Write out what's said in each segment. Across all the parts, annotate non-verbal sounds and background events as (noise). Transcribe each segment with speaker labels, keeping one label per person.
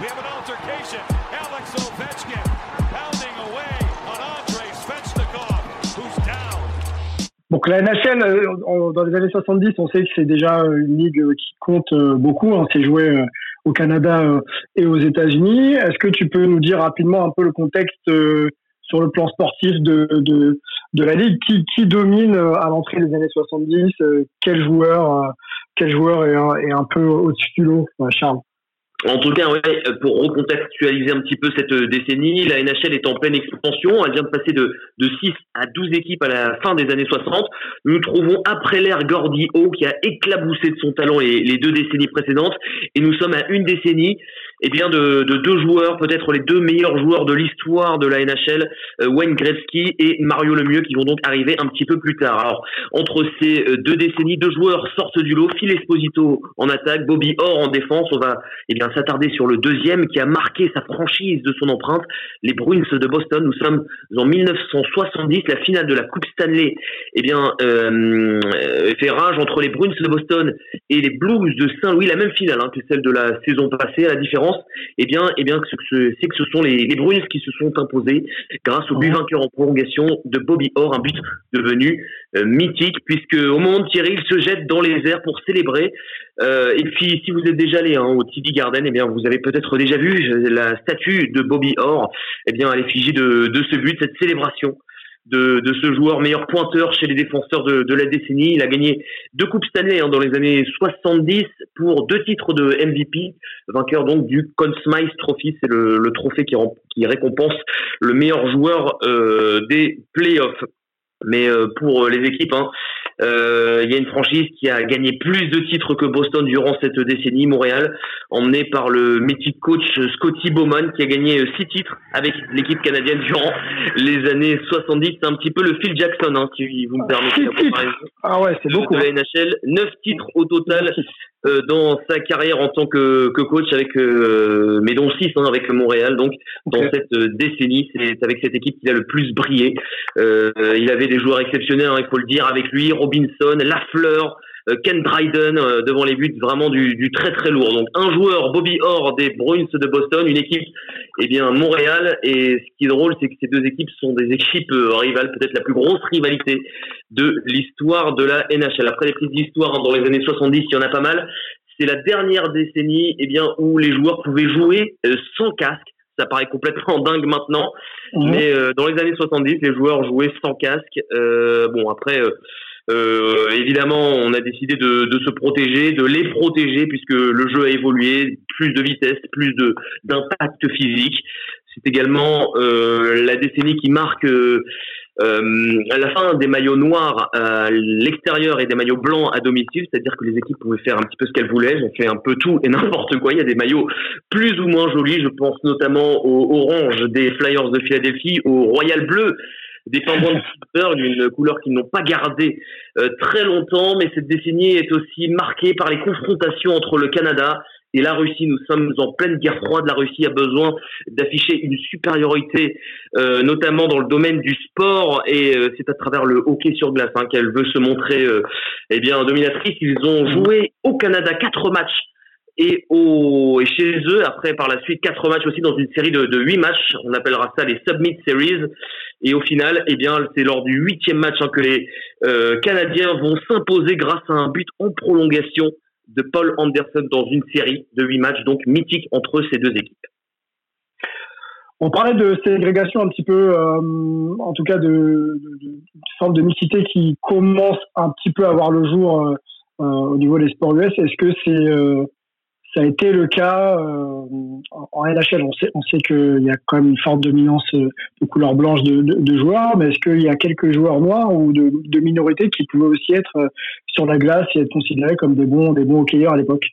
Speaker 1: We have an altercation. Alex Ovechkin pounding away on Andrei Svechnikov, who's down.
Speaker 2: Donc la NHL, euh, dans les années 70, on sait que c'est déjà une ligue qui compte euh, beaucoup. Hein. C'est joué euh, au Canada et aux États-Unis. Est-ce que tu peux nous dire rapidement un peu le contexte sur le plan sportif de, de, de la ligue? Qui, qui domine à l'entrée des années 70 Quel joueur, quel joueur est un, est un peu au-dessus du lot, Charles?
Speaker 3: En tout cas, ouais, pour recontextualiser un petit peu cette euh, décennie, la NHL est en pleine expansion. Elle vient de passer de, de 6 à 12 équipes à la fin des années 60. Nous nous trouvons après l'ère Gordy Ho qui a éclaboussé de son talent les, deux décennies précédentes. Et nous sommes à une décennie eh bien de, de deux joueurs, peut-être les deux meilleurs joueurs de l'histoire de la NHL, euh, Wayne Gretzky et Mario Lemieux, qui vont donc arriver un petit peu plus tard. Alors, entre ces euh, deux décennies, deux joueurs sortent du lot. Phil Esposito en attaque, Bobby Orr en défense. On va eh s'attarder sur le deuxième qui a marqué sa franchise de son empreinte, les Bruins de Boston. Nous sommes en 1970, la finale de la Coupe Stanley, eh bien, euh, fait rage entre les Bruins de Boston et les Blues de Saint-Louis, la même finale hein, que celle de la saison passée, à la différence, eh bien, eh bien, c'est que ce sont les, les Bruins qui se sont imposés grâce au but vainqueur en prolongation de Bobby Orr, un but devenu euh, mythique puisque au moment de tirer, il se jette dans les airs pour célébrer. Euh, et puis, si vous êtes déjà allé hein, au TD Garden, eh bien, vous avez peut-être déjà vu la statue de Bobby Orr, eh bien, à l'effigie de, de ce but, cette célébration de, ce joueur meilleur pointeur chez les défenseurs de, la décennie. Il a gagné deux coupes Stanley hein, dans les années 70 pour deux titres de MVP, vainqueur donc du Conn Smythe Trophy, c'est le, trophée qui, récompense le meilleur joueur euh, des playoffs. Mais euh, pour les équipes, hein, il y a une franchise qui a gagné plus de titres que Boston durant cette décennie, Montréal, emmené par le mythique coach Scotty Bowman qui a gagné euh, six titres avec l'équipe canadienne durant les années 70. C'est un petit peu le Phil Jackson, hein, si vous me permettez la comparaison.
Speaker 2: Ah ouais, c'est beaucoup.
Speaker 3: De la NHL, neuf titres au total euh, dans sa carrière en tant que, que coach avec euh, mais dont six hein, avec Montréal. Donc dans cette euh, décennie c'est avec cette équipe qu'il a le plus brillé. Euh, il avait des joueurs exceptionnels hein, il faut le dire avec lui Robinson Lafleur euh, Ken Dryden devant les buts vraiment du, du, très très lourd. Donc un joueur Bobby Orr des Bruins de Boston une équipe eh bien Montréal et ce qui est drôle c'est que ces deux équipes sont des équipes rivales peut-être la plus grosse rivalité de l'histoire de la NHL. Après les prises d'histoire dans les années 70, il y en a pas mal. C'est la dernière décennie eh bien, où les joueurs pouvaient jouer euh, sans casque. Ça paraît complètement (laughs) dingue maintenant, mais euh, dans les années 70, les joueurs jouaient sans casque. Euh, bon, après, euh, évidemment, on a décidé de, de, se protéger, de les protéger, puisque le jeu a évolué, plus de vitesse, plus de d'impact physique. C'est également la décennie qui marque euh, à la fin des maillots noirs à l'extérieur et des maillots blancs à domicile, c'est-à-dire que les équipes pouvaient faire un petit peu ce qu'elles voulaient, elles ont un peu tout et (laughs) n'importe quoi. Il y a des maillots plus ou moins jolis, je pense notamment au orange des Flyers de Philadelphie, au royal bleu des de Pittsburgh, une couleur qu'ils n'ont pas gardée euh, très longtemps, mais cette décennie est aussi marquée par les confrontations entre le Canada et la Russie. Nous sommes en pleine guerre froide. La Russie a besoin d'afficher une supériorité, euh, notamment dans le domaine du sport, et euh, c'est à travers le hockey sur glace hein, qu'elle veut se montrer euh, eh bien dominatrice. Ils ont joué au Canada quatre matchs et, au, et chez eux, après par la suite, quatre matchs aussi dans une série de, de huit matchs. On appellera ça les Submit Series. Et au final, eh bien, c'est lors du huitième match hein, que les euh, Canadiens vont s'imposer grâce à un but en prolongation de Paul Anderson dans une série de huit matchs, donc mythique entre ces deux équipes.
Speaker 2: On parlait de ségrégation un petit peu, euh, en tout cas de, de, de, forme de qui commence un petit peu à voir le jour euh, au niveau des sports US. Est-ce que c'est ça a été le cas euh, en NHL. On sait, on sait qu'il y a quand même une forte dominance euh, de couleur blanche de, de, joueurs, mais est-ce qu'il y a quelques joueurs noirs ou de, de, minorités qui pouvaient aussi être euh, sur la glace et être considérés comme des bons, des bons hockeyeurs à l'époque?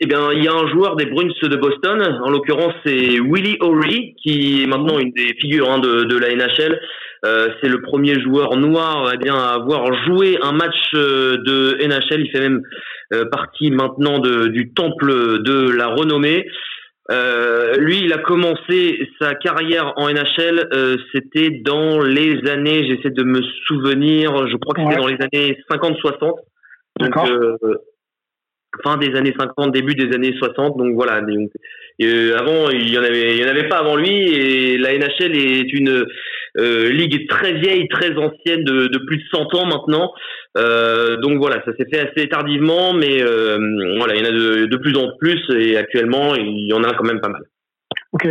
Speaker 3: Eh bien, il y a un joueur des Bruins de Boston, en l'occurrence c'est Willie O'Ree, qui est maintenant une des figures hein, de, de, la NHL. Euh, c'est le premier joueur noir eh bien, à avoir joué un match de NHL. Il fait même euh, partie maintenant de, du temple de la renommée. Euh, lui, il a commencé sa carrière en NHL, euh, c'était dans les années, j'essaie de me souvenir, je crois que c'était dans les années 50-60. Donc, fin des années 50, début des années 60. Donc voilà. Euh, avant, il y en avait, il y en avait pas avant lui. Et la NHL est une euh, ligue très vieille, très ancienne, de, de plus de 100 ans maintenant. Euh, donc voilà, ça s'est fait assez tardivement, mais euh, voilà, il y en a de, de, plus en plus et actuellement, il y en a quand même pas mal.
Speaker 2: Ok,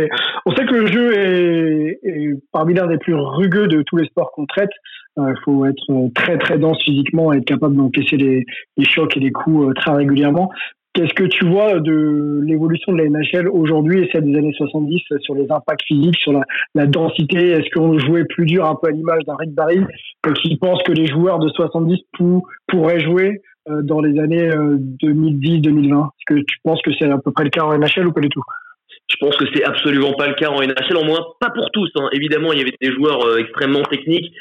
Speaker 2: on sait que le jeu est, parmi l'un des plus rugueux de tous les sports qu'on traite. Il euh, faut être très très dense physiquement et être capable d'encaisser les, chocs et les coups euh, très régulièrement. Qu'est-ce que tu vois de l'évolution de la NHL aujourd'hui et celle des années 70 sur les impacts physiques, sur la, densité? Est-ce qu'on jouait plus dur un peu à l'image d'un Rick Barry euh, qui pense que les joueurs de 70 pour, pourraient jouer dans les années 2010-2020 Est-ce que tu penses que c'est à peu près le cas en NHL ou pas du tout?
Speaker 3: Je pense que c'est absolument pas le cas en NHL, au moins pas pour tous. Hein. Évidemment, il y avait des joueurs euh, extrêmement techniques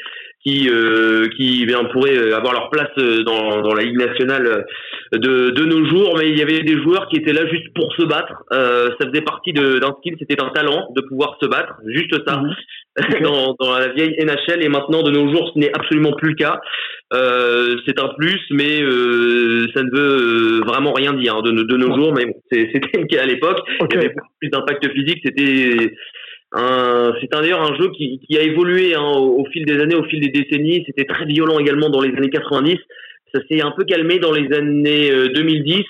Speaker 3: qui euh, qui eh bien, pourraient avoir leur place euh, dans, dans la Ligue nationale de, de nos jours, mais il y avait des joueurs qui étaient là juste pour se battre. Euh, ça faisait partie d'un skill, c'était un talent de pouvoir se battre, juste ça, mhm. (laughs) dans, dans la vieille NHL. Et maintenant, de nos jours, ce n'est absolument plus le cas. Euh, c'est un plus, mais euh, ça ne veut vraiment rien dire hein, de, de, nos jours. Mais c'était le cas à l'époque. Il y avait beaucoup plus d'impact physique. C'était un, c'est d'ailleurs un jeu qui, qui a évolué hein, au, au, fil des années, au fil des décennies. C'était très violent également dans les années 90. Ça s'est un peu calmé dans les années 2010.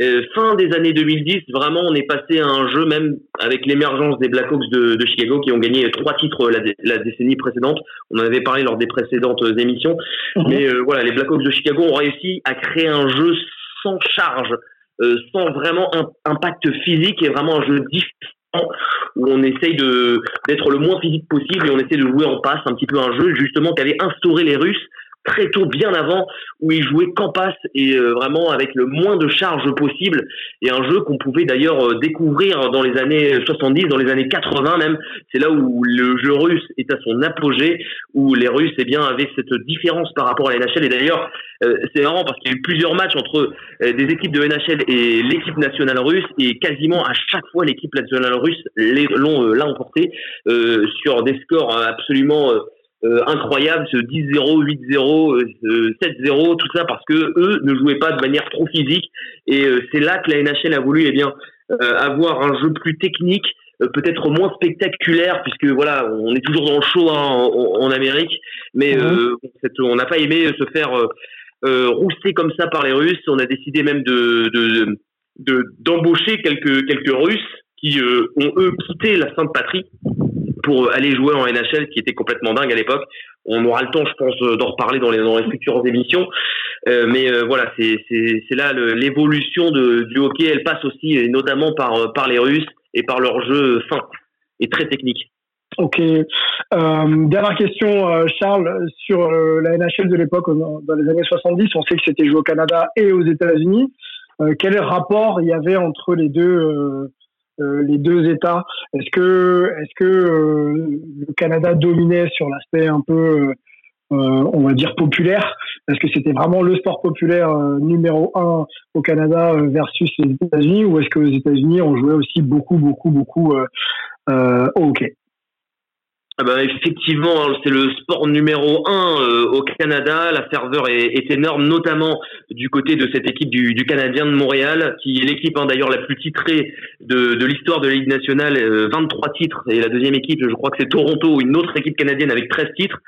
Speaker 3: Euh, euh, fin des années 2010, vraiment, on est passé à un jeu même avec l'émergence des Blackhawks de, de, Chicago qui ont gagné trois titres la, la, décennie précédente. On en avait parlé lors des précédentes émissions. Mhm. Mais euh, voilà, les Blackhawks de Chicago ont réussi à créer un jeu sans charge, euh, sans vraiment un impact physique et vraiment un jeu différent où on essaye de d'être le moins physique possible et on essaie de jouer en passe un petit peu un jeu justement qu'avaient instauré les Russes très tôt, bien avant, où il jouait qu'en passe et euh, vraiment avec le moins de charge possible. Et un jeu qu'on pouvait d'ailleurs euh, découvrir dans les années 70, dans les années 80 même. C'est là où le jeu russe est à son apogée, où les Russes eh bien avaient cette différence par rapport à la NHL. Et d'ailleurs, euh, c'est marrant parce qu'il y a eu plusieurs matchs entre des équipes de NHL et l'équipe nationale russe, et quasiment à chaque fois l'équipe nationale russe l'a emporté sur des scores absolument euh, incroyable, ce 10-0, 8-0, 7-0, tout ça parce que eux ne jouaient pas de manière trop physique et euh, c'est là que la NHL a voulu eh bien euh, avoir un jeu plus technique, peut-être moins spectaculaire puisque voilà, on est toujours dans le show hein, en, Amérique, mais mhm. on n'a pas aimé se faire rousser comme ça par les Russes. On a décidé même de d'embaucher quelques quelques Russes qui ont eux quitté la Sainte-Patrie pour aller jouer en NHL, qui était complètement dingue à l'époque. On aura le temps, je pense, d'en reparler dans les, futures émissions. Euh, mais euh, voilà, c'est là l'évolution du hockey. Elle passe aussi, et notamment par, les Russes et par leur jeu fin et très technique.
Speaker 2: Ok. Euh, dernière question, euh, Charles, sur euh, la NHL de l'époque, dans les années 70, on sait que c'était joué au Canada et aux États-Unis. quel rapport il y avait entre les deux euh, les deux États. Est-ce que, est-ce que euh, le Canada dominait sur l'aspect un peu, euh, on va dire populaire? Est-ce que c'était vraiment le sport populaire numéro un au Canada versus les États-Unis, ou est-ce que les États-Unis ont joué aussi beaucoup, beaucoup, beaucoup au hockey?
Speaker 3: Ah bah effectivement, hein, c'est le sport numéro un euh, au Canada. La ferveur est, est, énorme, notamment du côté de cette équipe du, du Canadien de Montréal, qui est l'équipe hein, d'ailleurs la plus titrée de, de l'histoire de la Ligue nationale, 23 euh, titres. Et la deuxième équipe, je crois que c'est Toronto, une autre équipe canadienne avec 13 titres.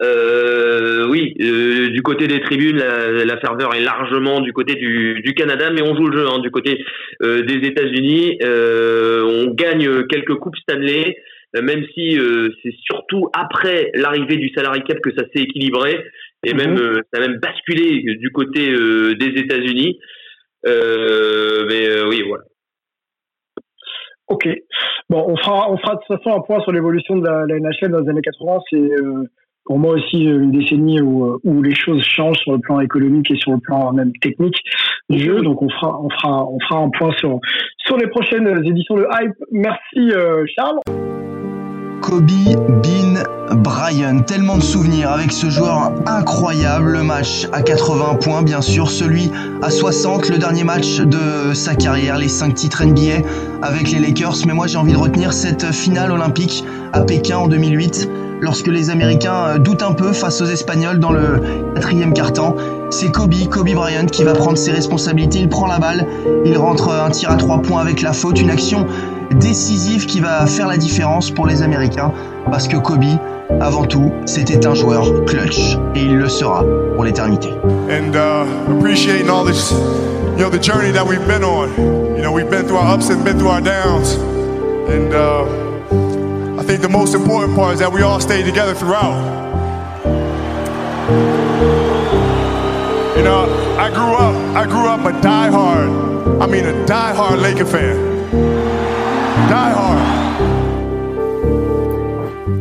Speaker 3: Euh, oui, euh, du côté des tribunes, la, la, ferveur est largement du côté du, du Canada, mais on joue le jeu hein, du côté des États-Unis. on gagne quelques coupes Stanley. Euh, même si euh, c'est surtout après l'arrivée du salary cap que ça s'est équilibré et même mhm. euh, ça a même basculé du côté des États-Unis. mais oui, voilà.
Speaker 2: Ok. Bon, on fera, on fera de toute façon un point sur l'évolution de la, la, NHL dans les années 80. C'est pour moi aussi une décennie où, où les choses changent sur le plan économique et sur le plan même technique du jeu. Donc on fera, on fera, on fera un point sur sur les prochaines éditions de Hype. Merci Charles.
Speaker 4: Kobe Bean Bryant. Tellement de souvenirs avec ce joueur incroyable. Le match à 80 points, bien sûr. Celui à 60, le dernier match de sa carrière. Les 5 titres NBA avec les Lakers. Mais moi, j'ai envie de retenir cette finale olympique à Pékin en 2008 lorsque les Américains doutent un peu face aux Espagnols dans le quatrième quart-temps c'est Kobe, Kobe Bryant qui va prendre ses responsabilités. Il prend la balle, il rentre un tir à trois points avec la faute, une action décisive qui va faire la différence pour les Américains parce que Kobe, avant tout, c'était un joueur clutch et il le sera pour l'éternité.
Speaker 5: And uh, appreciating all this, you know, the journey that we've been on. You know, we've been through our ups and been through our downs. And uh, I think the most important part is that we all stayed together throughout. You know, I grew up, I grew up a diehard, I mean a diehard Laker fan. Die hard.